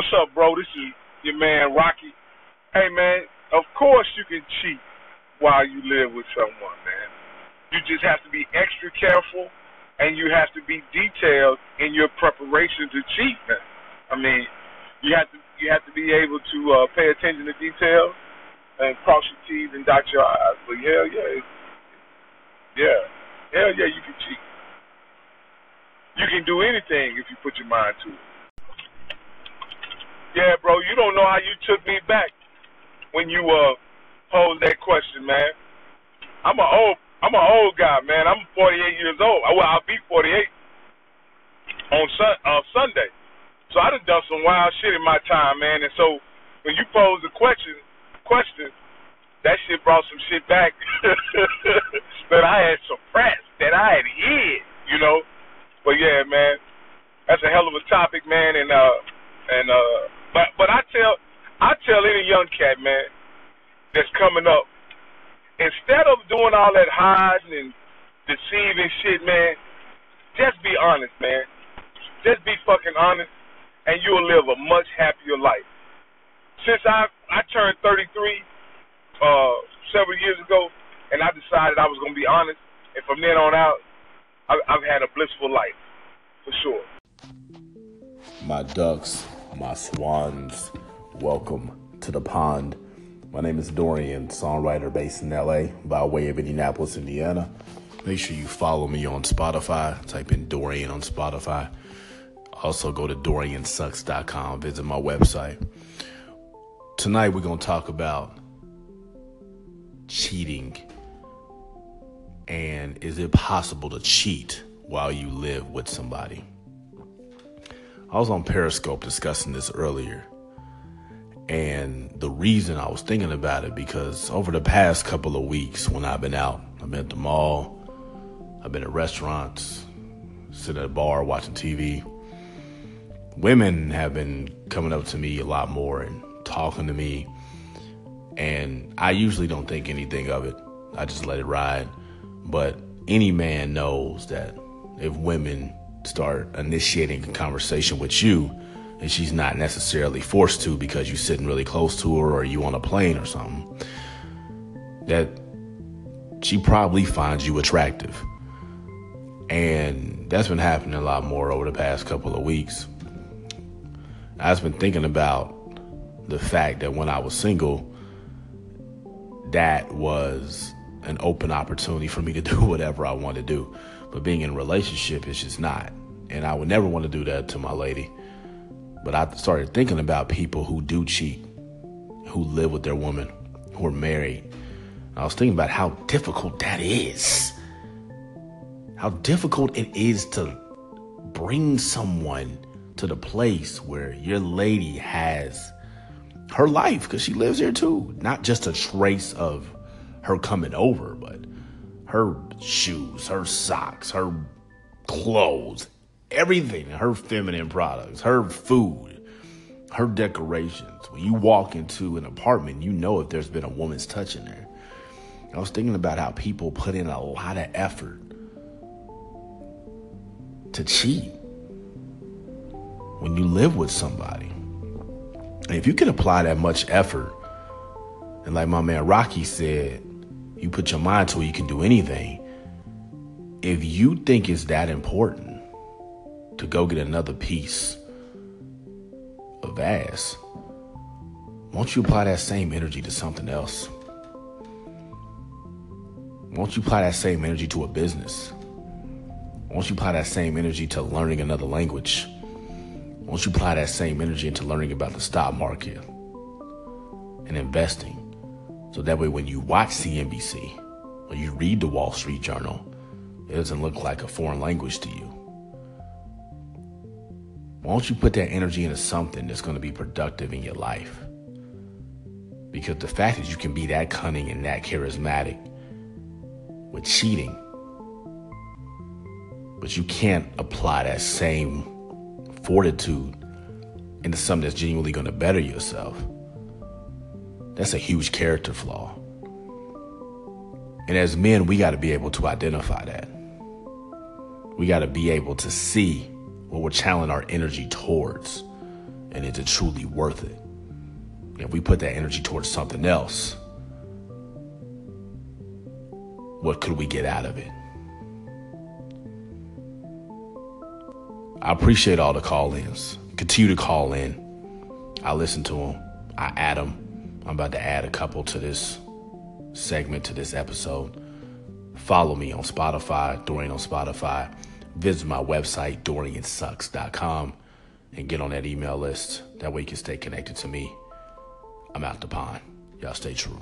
What's up, bro? This is your man Rocky. Hey, man, of course you can cheat while you live with someone, man. You just have to be extra careful and you have to be detailed in your preparation to cheat, man. I mean, you have to you have to be able to uh, pay attention to details and cross your T's and dot your I's. But hell yeah, yeah, hell yeah, you can cheat. You can do anything if you put your mind to it. Yeah, bro, you don't know how you took me back when you uh posed that question, man. I'm a old I'm an old guy, man. I'm 48 years old. Well, I'll be 48 on uh, Sunday. So I done done some wild shit in my time, man. And so when you pose the question, question, that shit brought some shit back that I had suppressed, that I had hid, you know. But yeah, man, that's a hell of a topic, man. And uh, and uh, but but I tell I tell any young cat, man, that's coming up, instead of doing all that hiding and deceiving shit, man, just be honest, man. Just be fucking honest, and you'll live a much happier life. Since I I turned 33 uh, several years ago, and I decided I was gonna be honest, and from then on out, I, I've had a blissful life, for sure. My ducks my swans. Welcome to the pond. My name is Dorian, songwriter based in LA by way of Indianapolis, Indiana. Make sure you follow me on Spotify. Type in Dorian on Spotify. Also, go to DorianSucks.com, visit my website. Tonight, we're going to talk about cheating. And is it possible to cheat while you live with somebody? I was on Periscope discussing this earlier. And the reason I was thinking about it because over the past couple of weeks when I've been out, I've been at the mall, I've been at restaurants, sitting at a bar watching TV. Women have been coming up to me a lot more and talking to me. And I usually don't think anything of it. I just let it ride. But any man knows that if women start initiating a conversation with you and she's not necessarily forced to because you're sitting really close to her or you on a plane or something, that she probably finds you attractive. And that's been happening a lot more over the past couple of weeks. I've been thinking about the fact that when I was single, that was an open opportunity for me to do whatever I want to do. But being in a relationship is just not. And I would never want to do that to my lady. But I started thinking about people who do cheat, who live with their woman, who are married. I was thinking about how difficult that is. How difficult it is to bring someone to the place where your lady has her life because she lives here too. Not just a trace of her coming over, but her shoes, her socks, her clothes, everything, her feminine products, her food, her decorations. When you walk into an apartment, you know if there's been a woman's touch in there. I was thinking about how people put in a lot of effort to cheat when you live with somebody. And if you can apply that much effort, and like my man Rocky said, you put your mind to it, you can do anything. If you think it's that important to go get another piece of ass, won't you apply that same energy to something else? Won't you apply that same energy to a business? Won't you apply that same energy to learning another language? Won't you apply that same energy into learning about the stock market and investing? So that way, when you watch CNBC or you read the Wall Street Journal, it doesn't look like a foreign language to you. Why don't you put that energy into something that's going to be productive in your life? Because the fact that you can be that cunning and that charismatic with cheating, but you can't apply that same fortitude into something that's genuinely going to better yourself that's a huge character flaw. And as men, we got to be able to identify that. We got to be able to see what we're channeling our energy towards And is it truly worth it? If we put that energy towards something else, what could we get out of it? I appreciate all the call ins. Continue to call in. I listen to them. I add them. I'm about to add a couple to this segment, to this episode. Follow me on Spotify, Dorian on Spotify. Visit my website, DorianSucks.com, and get on that email list. That way you can stay connected to me. I'm out the pond. Y'all stay true.